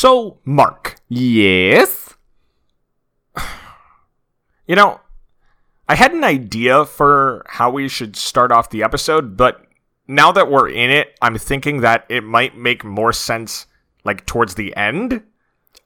So, Mark, Yes. you know, I had an idea for how we should start off the episode, but now that we're in it, I'm thinking that it might make more sense like towards the end.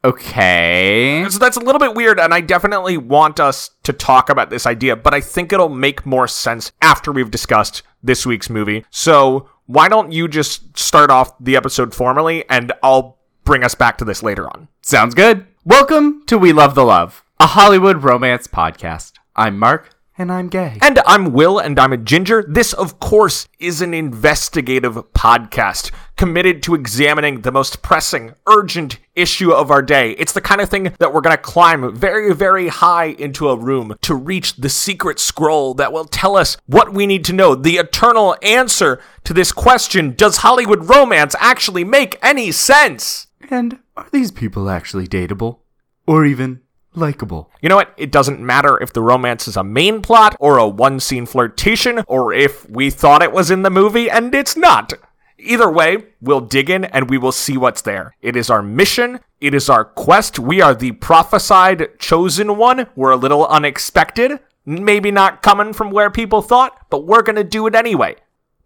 Okay. So that's a little bit weird, and I definitely want us to talk about this idea, but I think it'll make more sense after we've discussed this week's movie. So why don't you just start off the episode formally, and I'll bring us back to this later on. Sounds good. Welcome to We Love the Love, a Hollywood romance podcast. I'm Mark, and I'm gay. And I'm Will, and I'm a ginger. This, of course, is an investigative podcast committed to examining the most pressing, urgent issue of our day. It's the kind of thing that we're going to climb very, very high into a room to reach the secret scroll that will tell us what we need to know, the eternal answer to this question Does Hollywood romance actually make any sense? And are these people actually dateable? Or even likable? You know what? It doesn't matter if the romance is a main plot or a one scene flirtation or if we thought it was in the movie and it's not. Either way, we'll dig in and we will see what's there. It is our mission. It is our quest. We are the prophesied chosen one. We're a little unexpected. Maybe not coming from where people thought, but we're going to do it anyway.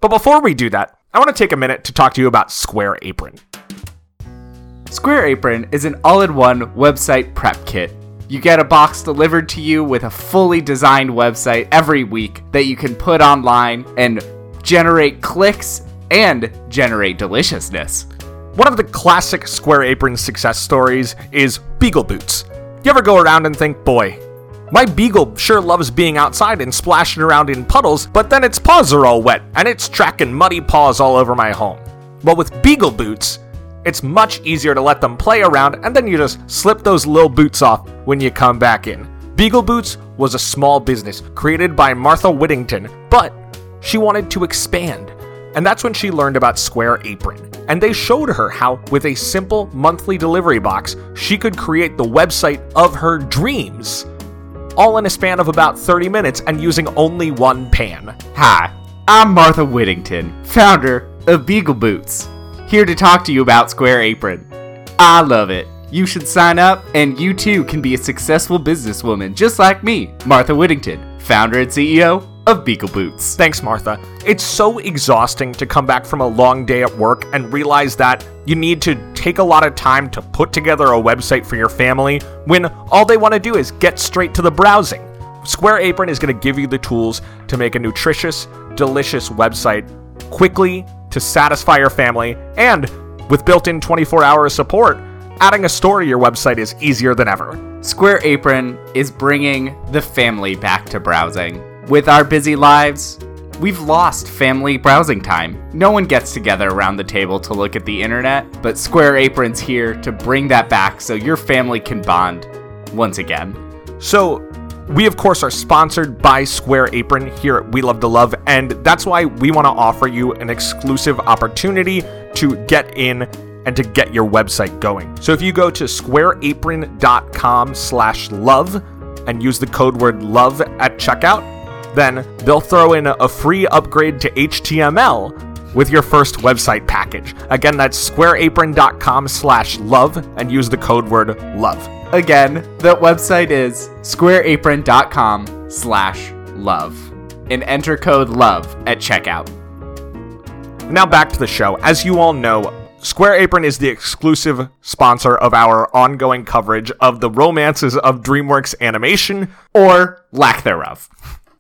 But before we do that, I want to take a minute to talk to you about Square Apron. Square Apron is an all in one website prep kit. You get a box delivered to you with a fully designed website every week that you can put online and generate clicks and generate deliciousness. One of the classic Square Apron success stories is Beagle Boots. You ever go around and think, boy, my beagle sure loves being outside and splashing around in puddles, but then its paws are all wet and it's tracking muddy paws all over my home. Well, with Beagle Boots, it's much easier to let them play around and then you just slip those little boots off when you come back in. Beagle Boots was a small business created by Martha Whittington, but she wanted to expand. And that's when she learned about Square Apron. And they showed her how, with a simple monthly delivery box, she could create the website of her dreams. All in a span of about 30 minutes and using only one pan. Hi, I'm Martha Whittington, founder of Beagle Boots, here to talk to you about Square Apron. I love it. You should sign up, and you too can be a successful businesswoman just like me, Martha Whittington, founder and CEO of Beagle Boots. Thanks, Martha. It's so exhausting to come back from a long day at work and realize that you need to take a lot of time to put together a website for your family when all they want to do is get straight to the browsing. Square Apron is going to give you the tools to make a nutritious, delicious website quickly to satisfy your family, and with built in 24 hour support, adding a store to your website is easier than ever. Square Apron is bringing the family back to browsing. With our busy lives, we've lost family browsing time. No one gets together around the table to look at the internet, but Square Apron's here to bring that back so your family can bond once again. So, we of course are sponsored by Square Apron here at We Love to Love, and that's why we want to offer you an exclusive opportunity to get in and to get your website going. So if you go to squareapron.com slash love and use the code word love at checkout, then they'll throw in a free upgrade to HTML with your first website package. Again, that's squareapron.com slash love and use the code word love. Again, the website is squareapron.com slash love and enter code love at checkout. Now back to the show. As you all know, Square Apron is the exclusive sponsor of our ongoing coverage of the romances of DreamWorks animation. Or lack thereof.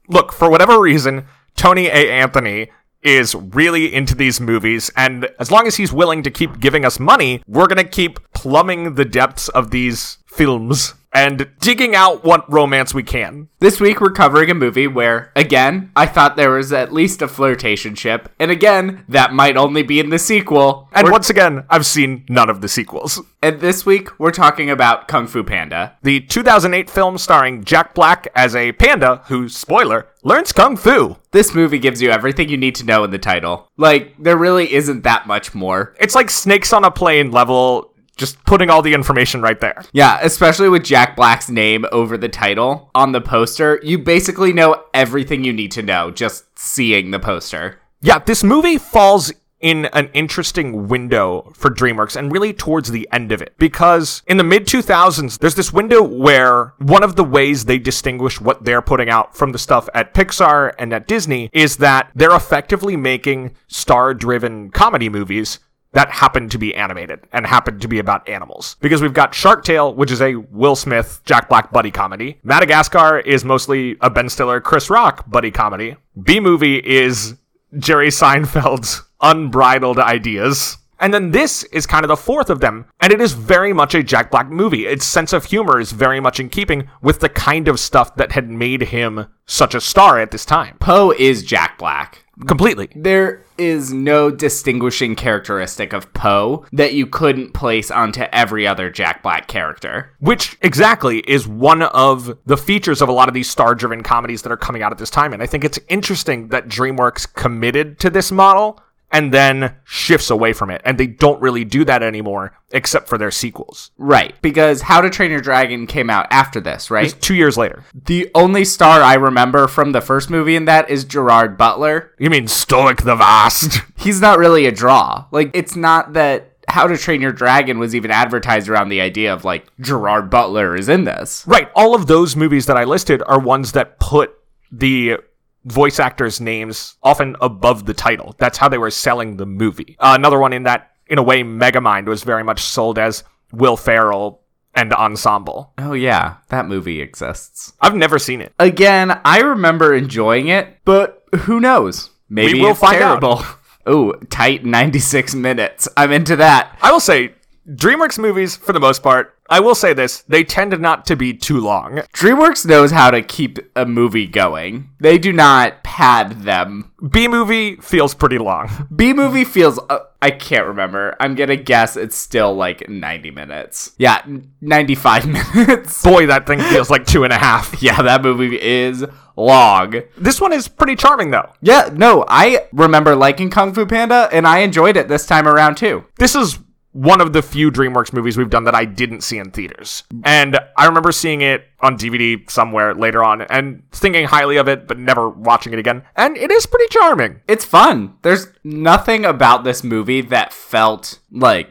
Look, for whatever reason, Tony A. Anthony is really into these movies, and as long as he's willing to keep giving us money, we're gonna keep plumbing the depths of these films and digging out what romance we can. This week we're covering a movie where, again, I thought there was at least a flirtation ship, and again, that might only be in the sequel. And We're- once again, I've seen none of the sequels. and this week we're talking about Kung Fu Panda. The 2008 film starring Jack Black as a panda who, spoiler, learns kung fu. This movie gives you everything you need to know in the title. Like, there really isn't that much more. It's like snakes on a plane level, just putting all the information right there. Yeah, especially with Jack Black's name over the title on the poster, you basically know everything you need to know just seeing the poster. Yeah, this movie falls in an interesting window for DreamWorks and really towards the end of it. Because in the mid 2000s, there's this window where one of the ways they distinguish what they're putting out from the stuff at Pixar and at Disney is that they're effectively making star driven comedy movies that happened to be animated and happened to be about animals. Because we've got Shark Tale, which is a Will Smith, Jack Black buddy comedy. Madagascar is mostly a Ben Stiller, Chris Rock buddy comedy. Bee Movie is Jerry Seinfeld's unbridled ideas. And then this is kind of the fourth of them, and it is very much a Jack Black movie. Its sense of humor is very much in keeping with the kind of stuff that had made him such a star at this time. Po is Jack Black. Completely. There is no distinguishing characteristic of Po that you couldn't place onto every other Jack Black character. Which exactly is one of the features of a lot of these star driven comedies that are coming out at this time. And I think it's interesting that DreamWorks committed to this model and then shifts away from it. And they don't really do that anymore, except for their sequels. Right, because How to Train Your Dragon came out after this, right? It's two years later. The only star I remember from the first movie in that is Gerard Butler. You mean Stoic the Vast? He's not really a draw. Like, it's not that How to Train Your Dragon was even advertised around the idea of, like, Gerard Butler is in this. right. All of those movies that I listed are ones that put the voice actors' names often above the title. That's how they were selling the movie. Uh, another one in that, in a way, Megamind was very much sold as Will Ferrell and ensemble. Oh, yeah, that movie exists. I've never seen it. Again, I remember enjoying it, but who knows? Maybe We will it's find out. terrible. Oh, tight 96 minutes. I'm into that. I will say, DreamWorks movies, for the most part, I will say this, they tend not to be too long. DreamWorks knows how to keep a movie going. They do not pad them. Bee movie feels pretty long. Bee movie feels uh, I can't remember. I'm going to guess it's still like 90 minutes. Yeah, 95 minutes. Boy, that thing feels like two and a half. yeah, that movie is long. This one is pretty charming, though. Yeah, no, I remember liking Kung Fu Panda and I enjoyed it this time around too. This is one of the few DreamWorks movies we've done that I didn't see in theaters. And I remember seeing it on DVD somewhere later on and thinking highly of it, but never watching it again. And it is pretty charming. It's fun. There's nothing about this movie that felt like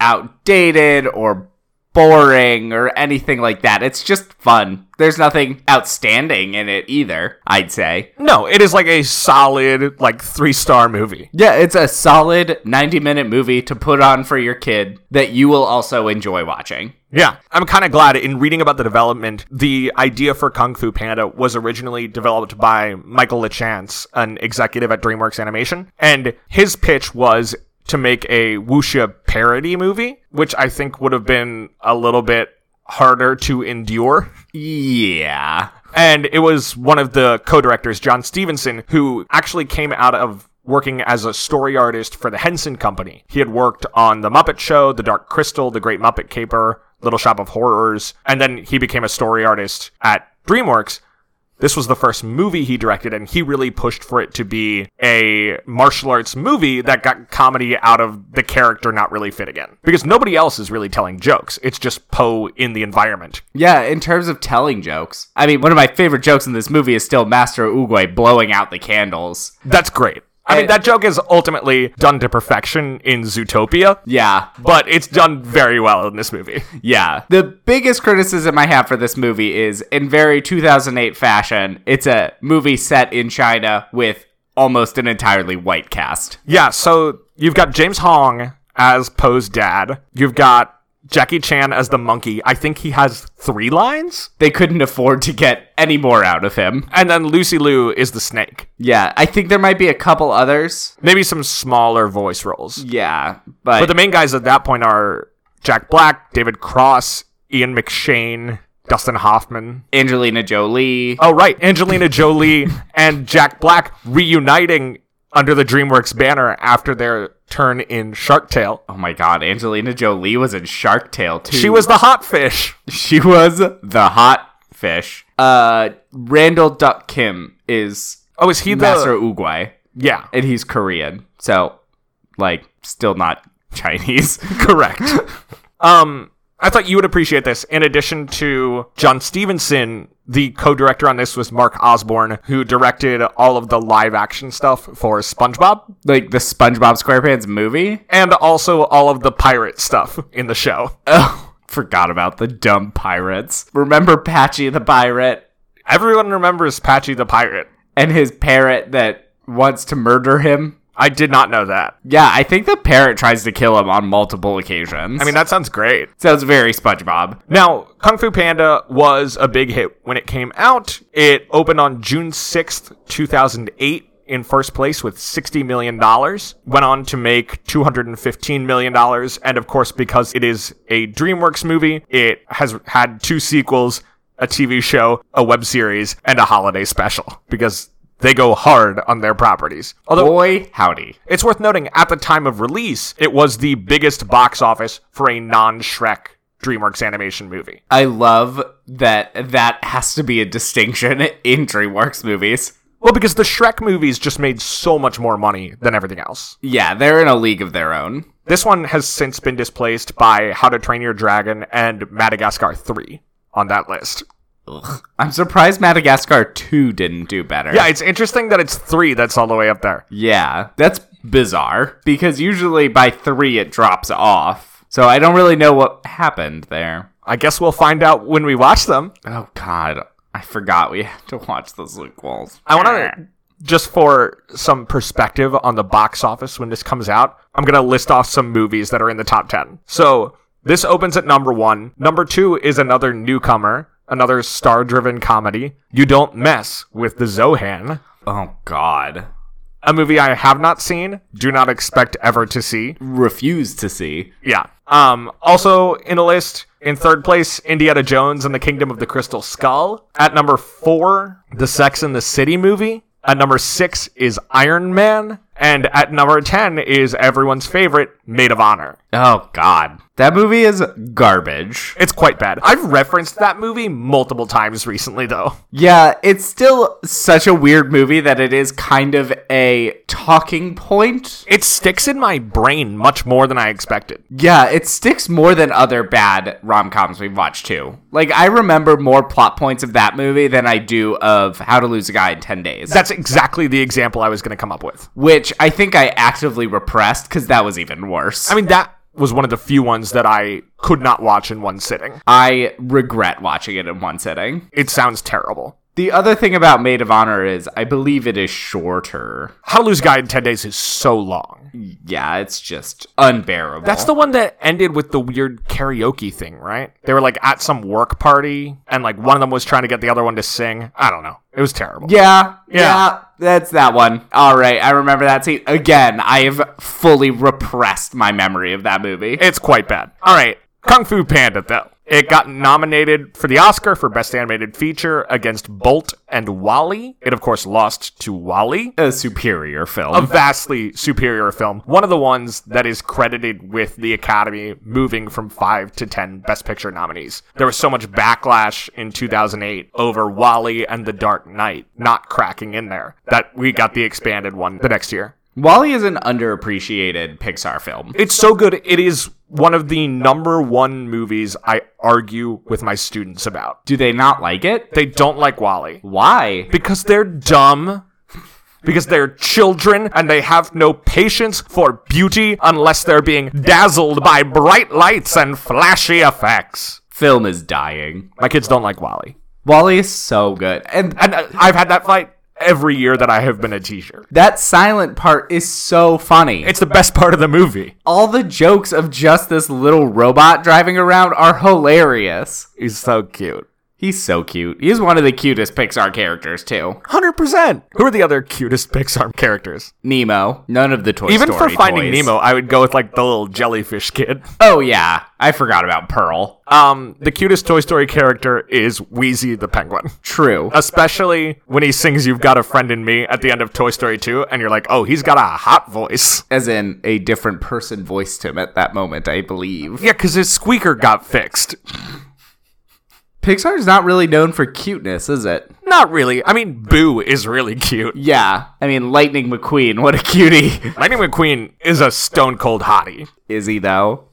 outdated or boring or anything like that. It's just fun. There's nothing outstanding in it either, I'd say. No, it is like a solid, like, three star movie. Yeah, it's a solid 90 minute movie to put on for your kid that you will also enjoy watching. Yeah, I'm kind of glad in reading about the development. The idea for Kung Fu Panda was originally developed by Michael Lachance, an executive at DreamWorks Animation, and his pitch was to make a wuxia parody movie, which I think would have been a little bit harder to endure. Yeah. And it was one of the co-directors, John Stevenson, who actually came out of working as a story artist for the Henson Company. He had worked on The Muppet Show, The Dark Crystal, The Great Muppet Caper, Little Shop of Horrors, and then he became a story artist at DreamWorks. This was the first movie he directed, and he really pushed for it to be a martial arts movie that got comedy out of the character not really fitting in. Because nobody else is really telling jokes. It's just Po in the environment. Yeah, in terms of telling jokes. I mean, one of my favorite jokes in this movie is still Master Oogway blowing out the candles. That's great. I mean, eh. that joke is ultimately done to perfection in Zootopia, Yeah. but it's done very well in this movie. Yeah. The biggest criticism I have for this movie is in very 2008 fashion, it's a movie set in China with almost an entirely white cast. Yeah, so you've got James Hong as Po's dad. You've got Jackie Chan as the monkey. I think he has three lines. They couldn't afford to get any more out of him. And then Lucy Liu is the snake. Yeah, I think there might be a couple others. Maybe some smaller voice roles. Yeah, but, But the main guys at that point are Jack Black, David Cross, Ian McShane, Dustin Hoffman. Angelina Jolie. Oh, right. Angelina Jolie and Jack Black reuniting under the DreamWorks banner after their turn in Shark Tale. Oh my god, Angelina Jolie was in Shark Tale too. She was the hot fish. she was the hot fish. Uh Randall Duk Kim is Oh, is he the Master Oogway. Yeah, and he's Korean. So, like, still not Chinese. correct. um, I thought you would appreciate this. In addition to John Stevenson, the co-director on this was Mark Osborne, who directed all of the live action stuff for SpongeBob Like the SpongeBob SquarePants movie? and also all of the pirate stuff in the show. Oh, forgot about the dumb pirates. Remember Patchy the pirate Everyone remembers Patchy the pirate. and his parrot that wants to murder him? I did not know that. Yeah, I think the parrot tries to kill him on multiple occasions. I mean, that sounds great. sounds very SpongeBob. Now, Kung Fu Panda was a big hit when it came out. It opened on June 6th, 2008 in first place with $60 million. Went on to make $215 million. And of course, because it is a DreamWorks movie, it has had two sequels, a TV show, a web series, and a holiday special because they go hard on their properties. Although Boy, howdy. it's worth noting at the time of release, it was the biggest box office for a non Shrek DreamWorks animation movie. I love that that has to be a distinction in DreamWorks movies. Well, because the Shrek movies just made so much more money than everything else. Yeah, they're in a league of their own. This one has since been displaced by How to Train Your Dragon and Madagascar 3 on that list. I'm surprised Madagascar 2 didn't do better. Yeah, it's interesting that it's 3 that's all the way up there. Yeah, that's bizarre because usually by 3 it drops off. So I don't really know what happened there. I guess we'll find out when we watch them. Oh god, I forgot we had to watch the sequels. I want to, just for some perspective on the box office when this comes out, I'm going to list off some movies that are in the top 10. So this opens at number one. Number two is another newcomer, another star driven comedy. You Don't Mess with the Zohan, Oh god. a movie I have not seen, do not expect ever to see. Refuse to see. Yeah. Um, also in the list, in third place, Indiana Jones and the Kingdom of the Crystal Skull. At number four, the Sex and the City movie. At number six is Iron Man. And at number 10 is everyone's favorite, Made of Honor. Oh god. That movie is garbage. It's quite bad. I've referenced that movie multiple times recently, though. Yeah, it's still such a weird movie that it is kind of a talking point. It sticks in my brain much more than I expected. Yeah, it sticks more than other bad rom coms we've watched too. Like, I remember more plot points of that movie than I do of How to Lose a Guy in 10 Days. That's exactly the example I was going to come up with. which I think I actively repressed because that was even worse. I mean, that was one of the few ones that I could not watch in one sitting. I regret watching it in one sitting. It sounds terrible. The other thing about Made of Honor is I believe it is shorter. How to Lose a Guy in 10 Days is so long. Yeah, it's just unbearable. That's the one that ended with the weird karaoke thing, right? They were like at some work party and like one of them was trying to get the other one to sing. I don't know. It was terrible. Yeah, Yeah. yeah, that's that one. All right, I remember that scene. Again, I have fully repressed my memory of that movie. It's quite bad. All right. Kung Fu Panda, though. It got nominated for the Oscar for Best Animated Feature against Bolt and WALL-E. It, of course, lost to WALL-E. a superior film. a vastly superior film. One of the ones that is credited with the Academy moving from five to ten Best Picture nominees. There was so much backlash in 2008 over WALL-E and The Dark Knight not cracking in there that we got the expanded one the next year. WALL-E is an underappreciated Pixar film. It's so good. It is one of the number one movies I argue with my students about. Do they not like it? They don't like WALL-E Why? because they're dumb. Because they're children and they have no patience for beauty unless they're being dazzled by bright lights and flashy effects. Film is dying. My kids don't like WALL-E. WALL-E is so good. And And uh, I've had that fight every year that I have been a teacher. that silent part is so funny. It's the best part of the movie. all the jokes of just this little robot driving around are hilarious. He's so cute. He's so cute. He's one of the cutest Pixar characters too. 100%. Who are the other cutest Pixar characters? Nemo. None of the Toy Story characters. Even Story for Finding toys. Nemo, I would go with like the little jellyfish kid. Oh yeah, I forgot about Pearl. Um, the cutest Toy Story character is Wheezy the penguin. True. Especially when he sings You've Got a Friend in Me at the end of Toy Story 2, and you're like, oh, he's got a hot voice. As in a different person voiced him at that moment, I believe. Yeah, because his squeaker got fixed. Pixar's not really known for cuteness, is it? Not really. I mean, Boo is really cute. Yeah. I mean, Lightning McQueen, what a cutie. Lightning McQueen is a stone cold hottie. is he though?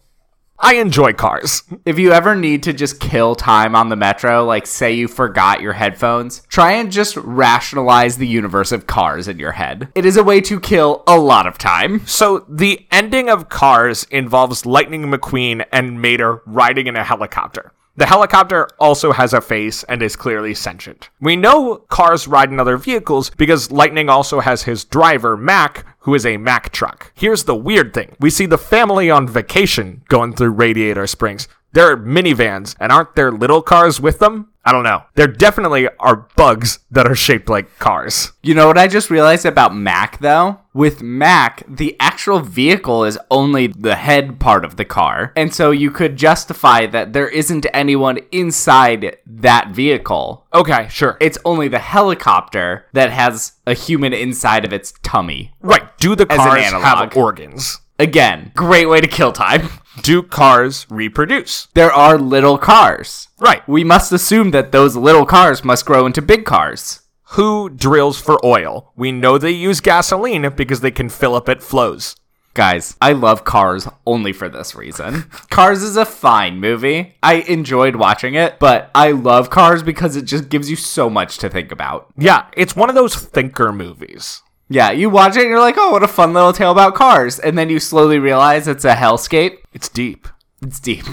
I enjoy cars. If you ever need to just kill time on the metro, like say you forgot your headphones, try and just rationalize the universe of cars in your head. It is a way to kill a lot of time. So the ending of Cars involves Lightning McQueen and Mater riding in a helicopter. The helicopter also has a face and is clearly sentient. We know cars ride in other vehicles because Lightning also has his driver, Mack, who is a Mack truck. Here's the weird thing. We see the family on vacation going through Radiator Springs. There are minivans, and aren't there little cars with them? I don't know. There definitely are bugs that are shaped like cars. You know what I just realized about Mack though? With Mack, the actual vehicle is only the head part of the car. And so you could justify that there isn't anyone inside that vehicle. Okay, sure. It's only the helicopter that has a human inside of its tummy. right. Do the an cars analog. have organs? Again, great way to kill time. Do cars reproduce? There are little cars. Right. We must assume that those little cars must grow into big cars. Who drills for oil? We know they use gasoline because they can fill up at Flo's. Guys, I love Cars only for this reason. Cars is a fine movie. I enjoyed watching it, but I love Cars because it just gives you so much to think about. Yeah, it's one of those thinker movies. Yeah, you watch it and you're like, oh, what a fun little tale about cars. And then you slowly realize it's a hellscape. It's deep. It's deep.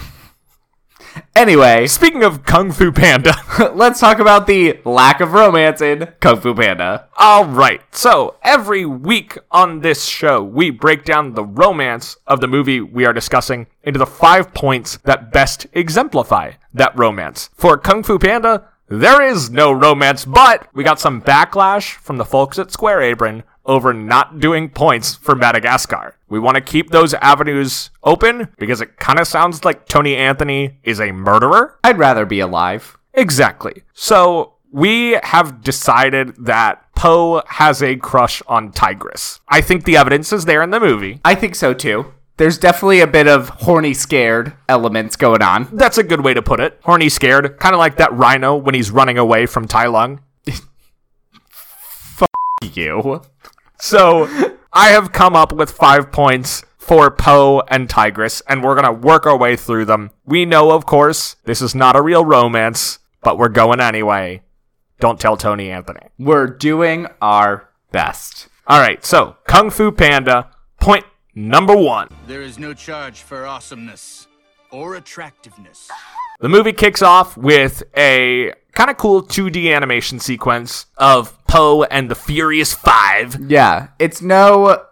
Anyway, Speaking of Kung Fu Panda. let's talk about the lack of romance in Kung Fu Panda. All right. So, every week on this show, we break down the romance of the movie we are discussing into the five points that best exemplify that romance. For Kung Fu Panda, there is no romance, but we got some backlash from the folks at Square Apron over not doing points for Madagascar. We want to keep those avenues open because it kind of sounds like Tony Anthony is a murderer. I'd rather be alive. Exactly. So we have decided that Po has a crush on Tigress. I think the evidence is there in the movie. I think so too. There's definitely a bit of horny scared elements going on. That's a good way to put it. Horny scared, kind of like that rhino when he's running away from Tai Lung. You. So I have come up with five points for Po and Tigress, and we're gonna work our way through them. We know, of course, this is not a real romance, but we're going anyway. Don't tell Tony Anthony. We're doing our best. All right, so Kung Fu Panda, point number one. There is no charge for awesomeness or attractiveness. The movie kicks off with a kind of cool 2D animation sequence of Po and the Furious Five. Yeah, it's no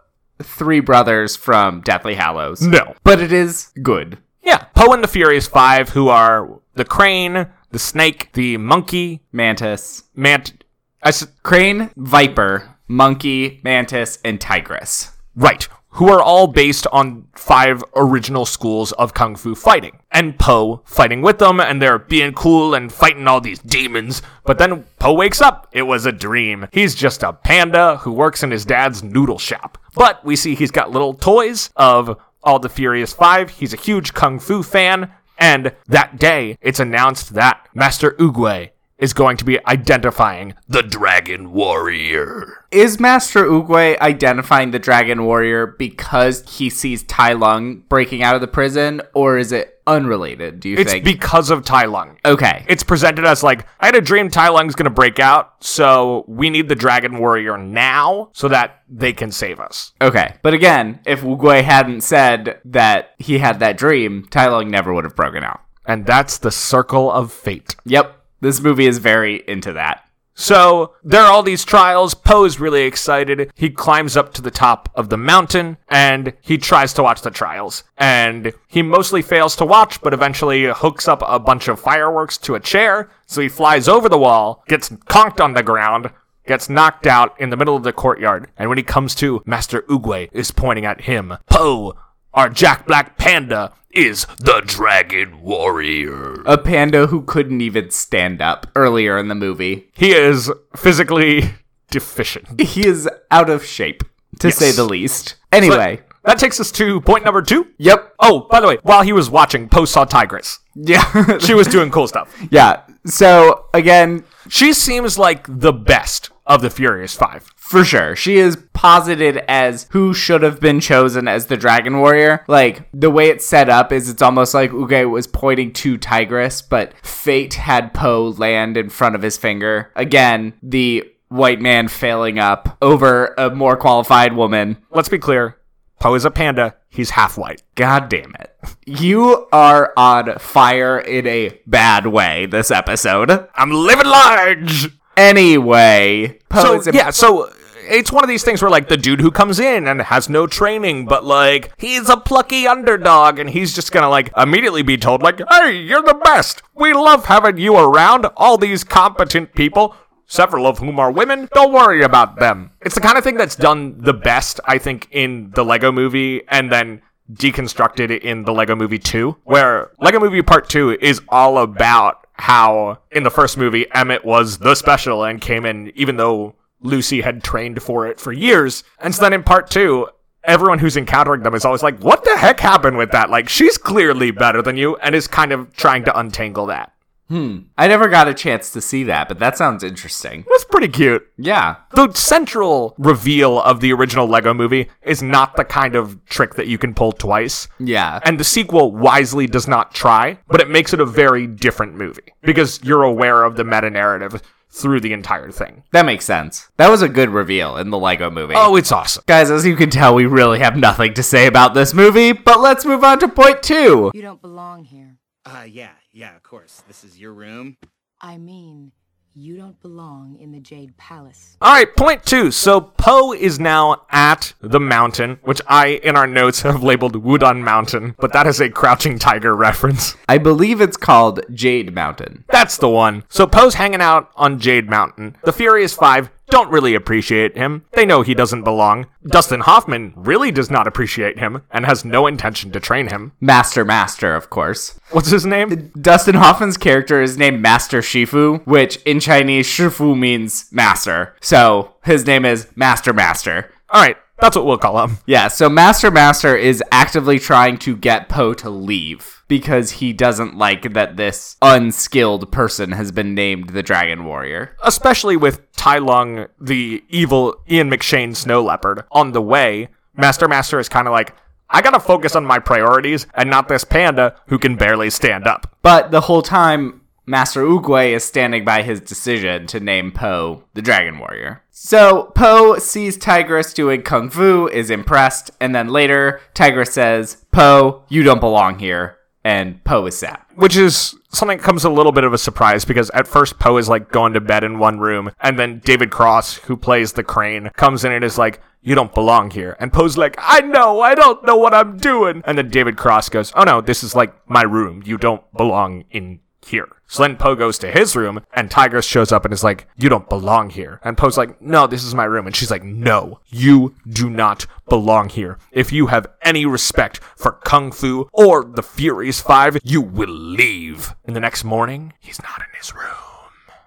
three brothers from Deathly Hallows. No. But it is good. Yeah, Po and the Furious Five, who are the crane, the snake, the monkey, Mantis, mant. I s- crane, viper, monkey, mantis, and tigress. right, who are all based on five original schools of kung fu fighting. And Po fighting with them, and they're being cool and fighting all these demons. But then Po wakes up. It was a dream. He's just a panda who works in his dad's noodle shop. But we see he's got little toys of all the Furious Five. He's a huge kung fu fan. And that day, it's announced that Master Oogway is going to be identifying the Dragon Warrior. Is Master Oogway identifying the Dragon Warrior because he sees Tai Lung breaking out of the prison, or is it unrelated, do you It's think? It's because of Tai Lung. okay. It's presented as like, I had a dream Tai Lung's gonna break out, so we need the Dragon Warrior now so that they can save us. Okay. But again, if Oogway hadn't said that he had that dream, Tai Lung never would have broken out. And that's the circle of fate. Yep. This movie is very into that. So there are all these trials. Po's really excited. He climbs up to the top of the mountain and he tries to watch the trials. And he mostly fails to watch, but eventually hooks up a bunch of fireworks to a chair. So he flies over the wall, gets conked on the ground, gets knocked out in the middle of the courtyard. And when he comes to, Master Oogway is pointing at him. Po, our Jack Black Panda, is the Dragon Warrior. A panda who couldn't even stand up earlier in the movie. He is physically deficient. He is out of shape, to Yes. say the least. Anyway. That takes us to point number two. Yep. Oh, by the way, while he was watching, Po saw Tigress. Yeah. She was doing cool stuff. yeah. So again, She seems like the best of the Furious Five. For sure. She is posited as who should have been chosen as the Dragon Warrior. Like, the way it's set up is it's almost like Uge was pointing to Tigress, but fate had Po land in front of his finger. Again, the white man failing up over a more qualified woman. Let's be clear Po is a panda, he's half white. God damn it. You are on fire in a bad way this episode. I'm living large! Anyway, So, yeah, so it's one of these things where, like, the dude who comes in and has no training, but, like, he's a plucky underdog, and he's just gonna, like, immediately be told, like, hey, you're the best! We love having you around, all these competent people. Several of whom are women. Don't worry about them. It's the kind of thing that's done the best, I think, in the Lego movie, and then deconstructed in the Lego Movie 2, where Lego Movie Part 2 is all about how in the first movie Emmet was the special and came in even though Lucy had trained for it for years. And so then in Part 2, everyone who's encountering them is always like, what the heck happened with that? Like, she's clearly better than you, and is kind of trying to untangle that. I never got a chance to see that, but that sounds interesting. That's pretty cute. Yeah. The central reveal of the original Lego movie is not the kind of trick that you can pull twice. Yeah. And the sequel wisely does not try, but it makes it a very different movie because you're aware of the meta narrative through the entire thing. That makes sense. That was a good reveal in the Lego movie. Oh, it's awesome. Guys, as you can tell, we really have nothing to say about this movie, but let's move on to point two. You don't belong here. Uh, yeah, yeah, of course. This is your room. I mean, you don't belong in the Jade Palace. All right, point two. So Po is now at the mountain, which I, in our notes, have labeled Wudang Mountain, but that is a Crouching Tiger reference. I believe it's called Jade Mountain. That's the one. So Po's hanging out on Jade Mountain. The Furious Five don't really appreciate him. They know he doesn't belong. Dustin Hoffman really does not appreciate him and has no intention to train him. Master Master, of course. What's his name? Dustin Hoffman's character is named Master Shifu, which in Chinese, Shifu means master. So his name is Master Master. All right, that's what we'll call him. Yeah, so Master Master is actively trying to get Po to leave because he doesn't like that this unskilled person has been named the Dragon Warrior. Especially with Tai Lung, the evil Ian McShane snow leopard, on the way. Master Master is kind of like, I gotta focus on my priorities and not this panda who can barely stand up. But the whole time, Master Oogway is standing by his decision to name Po the Dragon Warrior. So Po sees Tigress doing kung fu, is impressed, and then later Tigress says, "Po, you don't belong here," and Po is sad. which is something that comes a little bit of a surprise because at first Po is like going to bed in one room, and then David Cross, who plays the crane, comes in and is like, "You don't belong here," and Po's like, "I know, I don't know what I'm doing," and then David Cross goes, "Oh no, this is like my room. You don't belong in." Here. So then Po goes to his room, and Tigress shows up and is like, You don't belong here. And Po's like, No, this is my room. And she's like, No, you do not belong here. If you have any respect for Kung Fu or the Furious Five, you will leave. And the next morning, he's not in his room.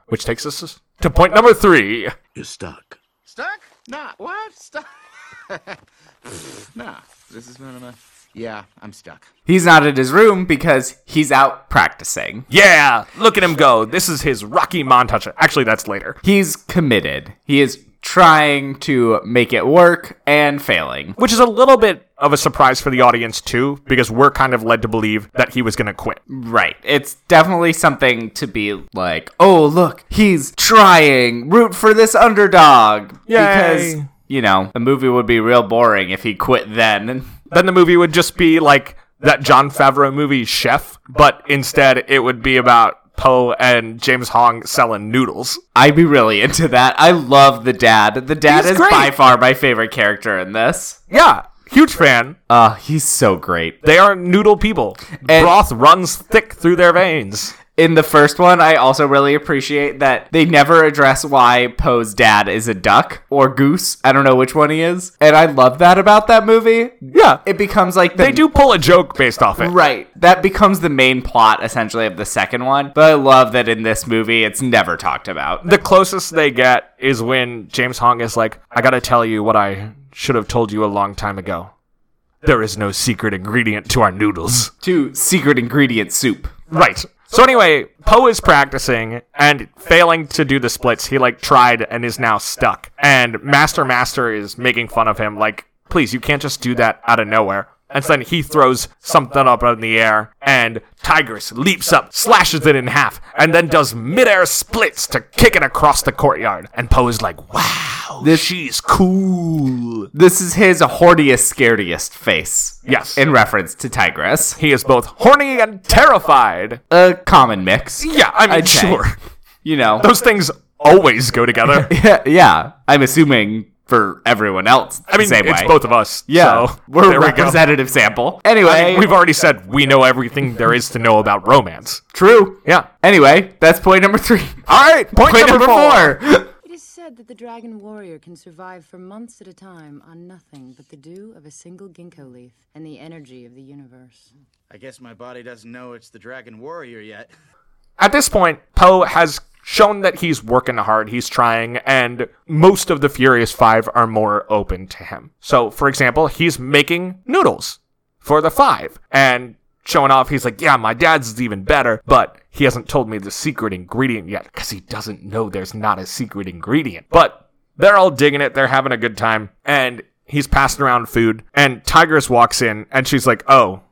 Which takes us to point number three. You're stuck. Stuck? Nah, what? Stuck? nah, this is one of my. Yeah, I'm stuck. He's not in his room because he's out practicing. Yeah, look at him go. This is his Rocky montage. Actually, that's later. He's committed. He is trying to make it work and failing. Which is a little bit of a surprise for the audience, too, because we're kind of led to believe that he was going to quit. Right. It's definitely something to be like, oh, look, he's trying. Root for this underdog. Yay. Because, you know, the movie would be real boring if he quit then. Then the movie would just be like that Jon Favreau movie, Chef, but instead it would be about Po and James Hong selling noodles. I'd be really into that. I love the dad. The dad He's is great. by far my favorite character in this. Yeah, huge fan. Uh, he's so great. They are noodle people. And- Broth runs thick through their veins. In the first one, I also really appreciate that they never address why Po's dad is a duck or goose. I don't know which one he is. And I love that about that movie. Yeah, It becomes like the they do pull a joke based off it. Right. That becomes the main plot essentially of the second one. But I love that in this movie it's never talked about. The closest they get is when James Hong is like, I gotta tell you what I should have told you a long time ago. There is no secret ingredient to our noodles. To secret ingredient soup. Right. So anyway, Po is practicing and failing to do the splits. He like tried and is now stuck. And Master Master is making fun of him like, "Please, you can't just do that out of nowhere." And so then he throws something up in the air, and Tigress leaps up, slashes it in half, and then does midair splits to kick it across the courtyard. And Po is like, "Wow, Oh, this- she's cool." This is his horniest, scariest face. Yes. In reference to Tigress. He is both horny and terrified. A common mix. Yeah, I mean, I'd say. sure. You know. Those things always go together. yeah, yeah. I'm assuming for everyone else. I mean, same it's way. both of us. Yeah, so we're there a we representative sample. Anyway, I mean, we've already said we know everything there is to know about romance. true. Yeah. Anyway, that's point number three. All right, point, Point number, four. It is said that the dragon warrior can survive for months at a time on nothing but the dew of a single ginkgo leaf and the energy of the universe. I guess my body doesn't know it's the Dragon Warrior yet. At this point, Po has shown that he's working hard, he's trying, and most of the Furious Five are more open to him. So, for example, he's making noodles for the Five and showing off. He's like, Yeah, my dad's is even better, but he hasn't told me the secret ingredient yet because he doesn't know there's not a secret ingredient. But they're all digging it, they're having a good time, and he's passing around food. And Tigress walks in and she's like, Oh,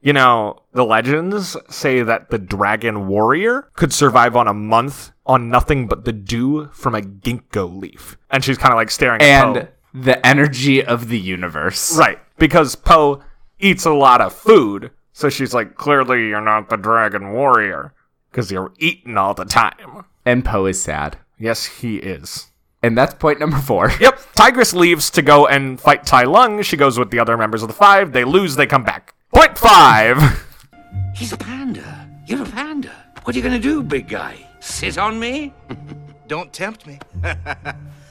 you know, the legends say that the dragon warrior could survive on a month on nothing but the dew from a ginkgo leaf. And she's kind of like staring at And the energy of the universe. Right. Because Po eats a lot of food. So she's like, clearly you're not the dragon warrior. Because you're eating all the time. And Po is sad. Yes, he is. And that's point number four. Yep. Tigress leaves to go and fight Tai Lung. She goes with the other members of the five. They lose, they come back. Point five. He's a panda. You're a panda. What are you gonna do, big guy? Sit on me? Don't tempt me.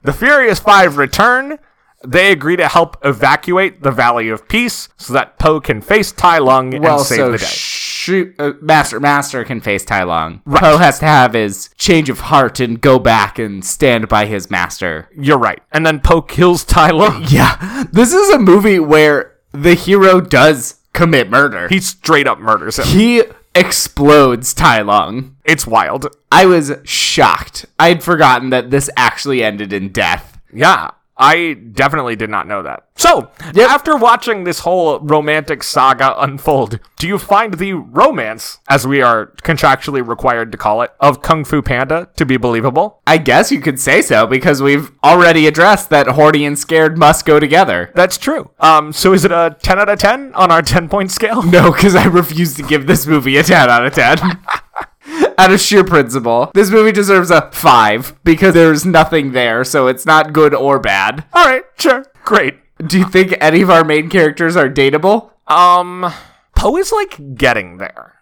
The Furious Five return. They agree to help evacuate the Valley of Peace so that Po can face Tai Lung Well, and save so the day. shoot, uh, Master Master can face Tai Lung. Po has to have his change of heart and go back and stand by his master. You're right. And then Po kills Tai Lung. Yeah, this is a movie where the hero does commit murder. He straight up murders him. he explodes Tai Lung. It's wild. I was shocked. I'd forgotten that this actually ended in death. Yeah. I definitely did not know that. So, after watching this whole romantic saga unfold, do you find the romance, as we are contractually required to call it, of Kung Fu Panda to be believable? I guess you could say so because we've already addressed that horny and scared must go together. That's true. Um, so is it a 10 out of 10 on our 10 point scale? No, because I refuse to give this movie a 10 out of 10. out of sheer principle. This movie deserves a 5 because there's nothing there, so it's not good or bad. All right, sure. Great. Do you think any of our main characters are dateable? Um, Po is like getting there.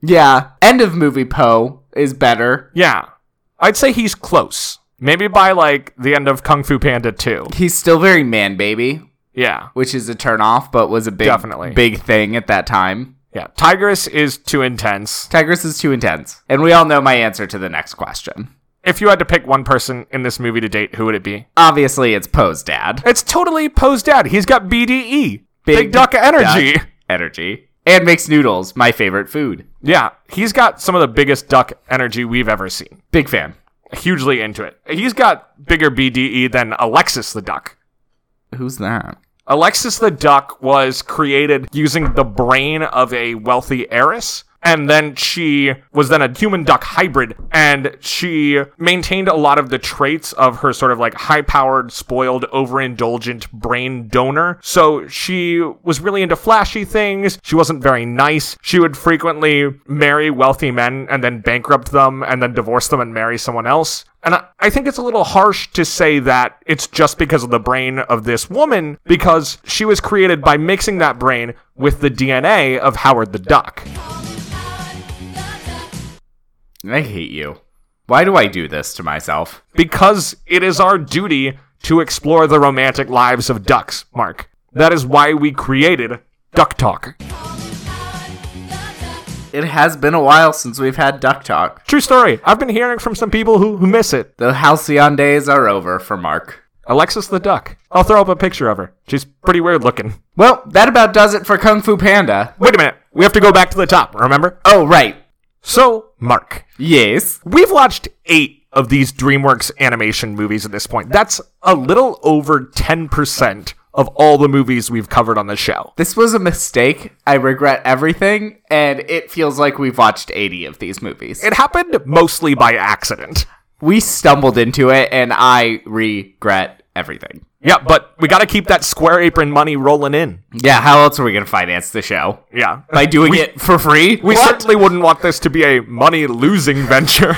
Yeah. End of movie Po is better. Yeah. I'd say he's close. Maybe by like the end of Kung Fu Panda 2. He's still very man baby, Yeah. which is a turnoff, but was a big Definitely. big thing at that time. Yeah. Tigress is too intense. Tigress is too intense. And we all know my answer to the next question. If you had to pick one person in this movie to date, who would it be? Obviously, it's Po's dad. It's totally Po's dad. He's got BDE. Big, Duck Energy. Duck energy. And makes noodles, my favorite food. Yeah. He's got some of the biggest duck energy we've ever seen. Big fan. Hugely into it. He's got bigger BDE than Alexis the duck. Who's that? Alexis the Duck was created using the brain of a wealthy heiress. And then she was then a human duck hybrid, and she maintained a lot of the traits of her sort of like high powered, spoiled, overindulgent brain donor. So she was really into flashy things. She wasn't very nice. She would frequently marry wealthy men and then bankrupt them and then divorce them and marry someone else. And I, I think it's a little harsh to say that it's just because of the brain of this woman, because she was created by mixing that brain with the DNA of Howard the Duck. I hate you. Why do I do this to myself? Because it is our duty to explore the romantic lives of ducks, Mark. That is why we created Duck Talk. It has been a while since we've had Duck Talk. True story. I've been hearing from some people who, who miss it. The halcyon days are over for Mark. Alexis the Duck. I'll throw up a picture of her. She's pretty weird looking. Well, that about does it for Kung Fu Panda. Wait a minute. We have to go back to the top, remember? Oh, right. So, Mark, Yes. we've watched eight of these DreamWorks animation movies at this point. That's a little over 10% of all the movies we've covered on the show. This was a mistake. I regret everything, and it feels like we've watched 80 of these movies. It happened mostly by accident. We stumbled into it, and I regret everything. Yeah, but we got to keep that Square Apron money rolling in. Yeah, how else are we going to finance the show? Yeah. By doing it for free? We What? certainly wouldn't want this to be a money losing venture.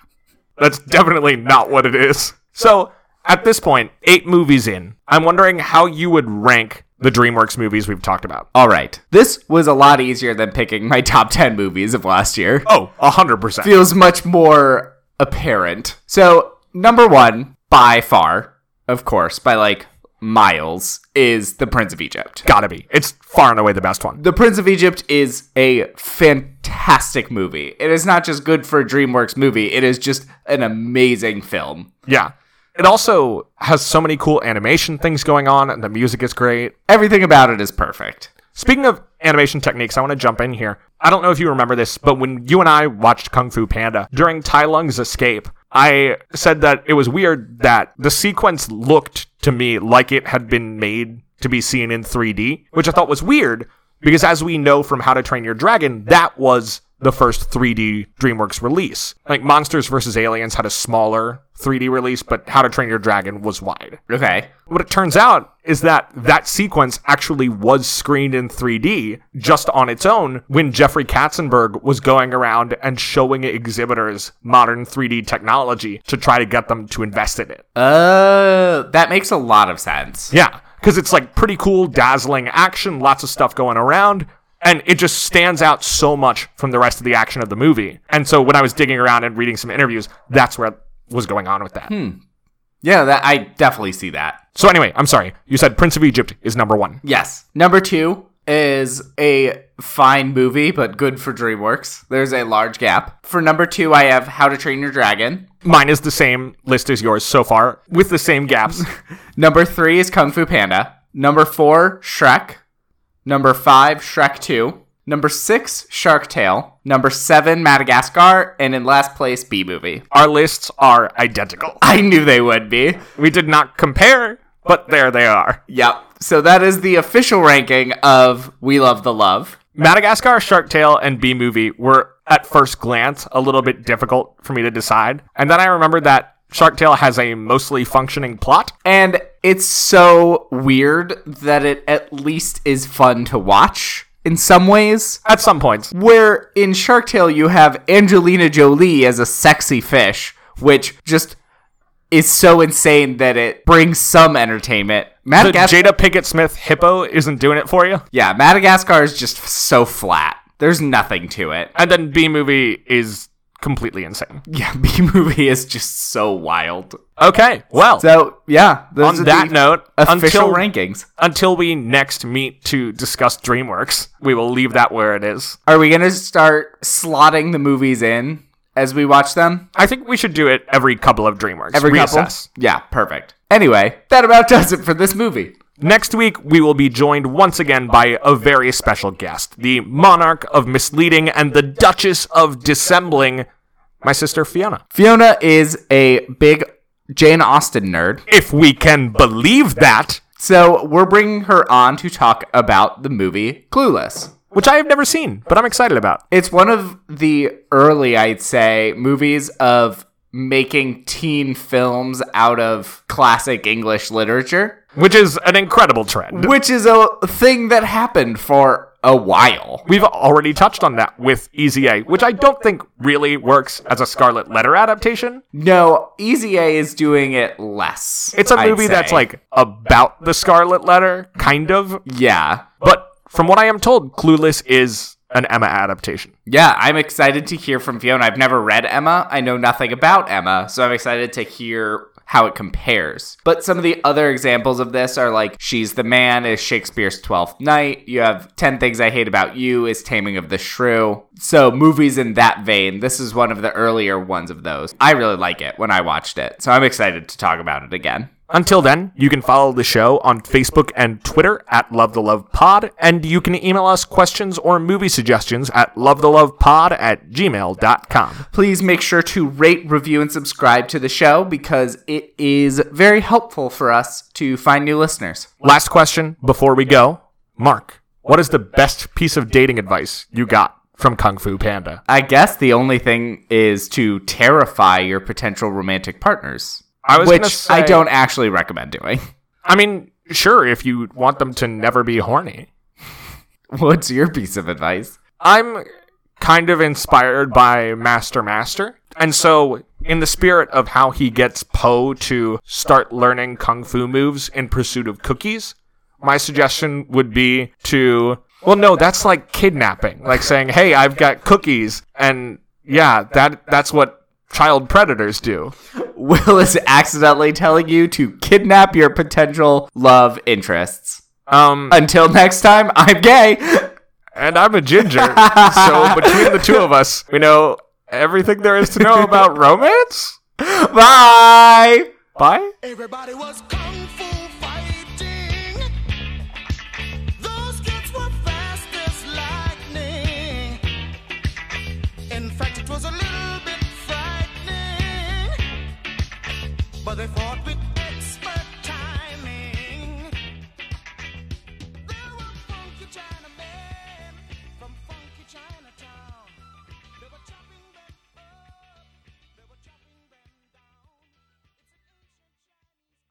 That's definitely not what it is. So, at this point, eight movies in, I'm wondering how you would rank the DreamWorks movies we've talked about. All right. This was a lot easier than picking my top 10 movies of last year. Oh, 100%. Feels much more apparent. So, number one, by far, of course, by like miles, is The Prince of Egypt. Gotta be. It's far and away the best one. The Prince of Egypt is a fantastic movie. It is not just good for a DreamWorks movie, it is just an amazing film. Yeah. It also has so many cool animation things going on, and the music is great. Everything about it is perfect. Speaking of animation techniques, I want to jump in here. I don't know if you remember this, but when you and I watched Kung Fu Panda during Tai Lung's escape, I said that it was weird that the sequence looked to me like it had been made to be seen in 3D, which I thought was weird because as we know from How to Train Your Dragon, that was the first 3D DreamWorks release. Like Monsters vs. Aliens had a smaller 3D release, but How to Train Your Dragon was wide. Okay. What it turns out is that that sequence actually was screened in 3D just on its own when Jeffrey Katzenberg was going around and showing exhibitors modern 3D technology to try to get them to invest in it. Uh, that makes a lot of sense. Yeah, because it's like pretty cool, dazzling action, lots of stuff going around. And it just stands out so much from the rest of the action of the movie. And so when I was digging around and reading some interviews, that's where was going on with that. Hmm. Yeah, that I definitely see that. So anyway, I'm sorry. You said Prince of Egypt is number one. Yes. Number two is a fine movie, but good for DreamWorks. There's a large gap. For number two, I have How to Train Your Dragon. Mine is the same list as yours so far, with the same gaps. Number three is Kung Fu Panda. Number four, Shrek. Number five, Shrek 2. Number six, Shark Tale. Number seven, Madagascar. And in last place, Bee Movie. Our lists are identical. I knew they would be. We did not compare, but there they are. Yep. So that is the official ranking of We Love the Love. Madagascar, Shark Tale, and Bee Movie were, at first glance, a little bit difficult for me to decide. And then I remembered that Shark Tale has a mostly functioning plot. And it's so weird that it at least is fun to watch in some ways. At some points, Where in Shark Tale you have Angelina Jolie as a sexy fish, which just is so insane that it brings some entertainment. the Madagascar, Jada Pinkett Smith hippo isn't doing it for you. yeah, Madagascar is just so flat. There's nothing to it. And then Bee Movie is completely insane. Yeah, Bee movie is just so wild. Okay, well, So yeah, on that note, official until, rankings. until we next meet to discuss DreamWorks, we will leave that where it is. Are we gonna start slotting the movies in as we watch them? I think we should do it every couple of DreamWorks. Every Reassess. couple? Yeah, perfect. Anyway, that about does it for this movie. Next week, we will be joined once again by a very special guest, the monarch of misleading and the duchess of dissembling, my sister Fiona. Fiona is a big Jane Austen nerd, If we can believe that, so we're bringing her on to talk about the movie Clueless. which I have never seen, but I'm excited about. It's one of the early, I'd say, movies of making teen films out of classic English literature, Which is an incredible trend. which is a thing that happened for a while. We've already touched on that with Easy A, which I don't think really works as a Scarlet Letter adaptation. No, Easy A is doing it less. It's a I'd movie that's say. like about the Scarlet Letter, kind of. yeah. But from what I am told, Clueless is an Emma adaptation. Yeah, I'm excited to hear from Fiona. I've never read Emma. I know nothing about Emma, so I'm excited to hear how it compares. But some of the other examples of this are like She's the Man is Shakespeare's Twelfth Night. You have 10 Things I Hate About You is Taming of the Shrew. So movies in that vein, this is one of the earlier ones of those. I really like it when I watched it, so I'm excited to talk about it again. Until then, you can follow the show on Facebook and Twitter at Love the Love Pod, and you can email us questions or movie suggestions at lovethelovepod at gmail.com. Please make sure to rate, review, and subscribe to the show because it is very helpful for us to find new listeners. Last question before we go. Mark, what is the best piece of dating advice you got from Kung Fu Panda? I guess the only thing is to terrify your potential romantic partners. I was which gonna I don't actually recommend doing. I mean, sure, if you want them to never be horny. What's your piece of advice? I'm kind of inspired by Master Master. And so, in the spirit of how he gets Po to start learning kung fu moves in pursuit of cookies, my suggestion would be to. Well, no, that's like kidnapping. Like saying, hey, I've got cookies. And yeah, that that's what child predators do. Will is accidentally telling you to kidnap your potential love interests. Um, Until next time, I'm gay. and I'm a ginger. so, between the two of us, we know everything there is to know about romance. Bye. Bye. Everybody was kung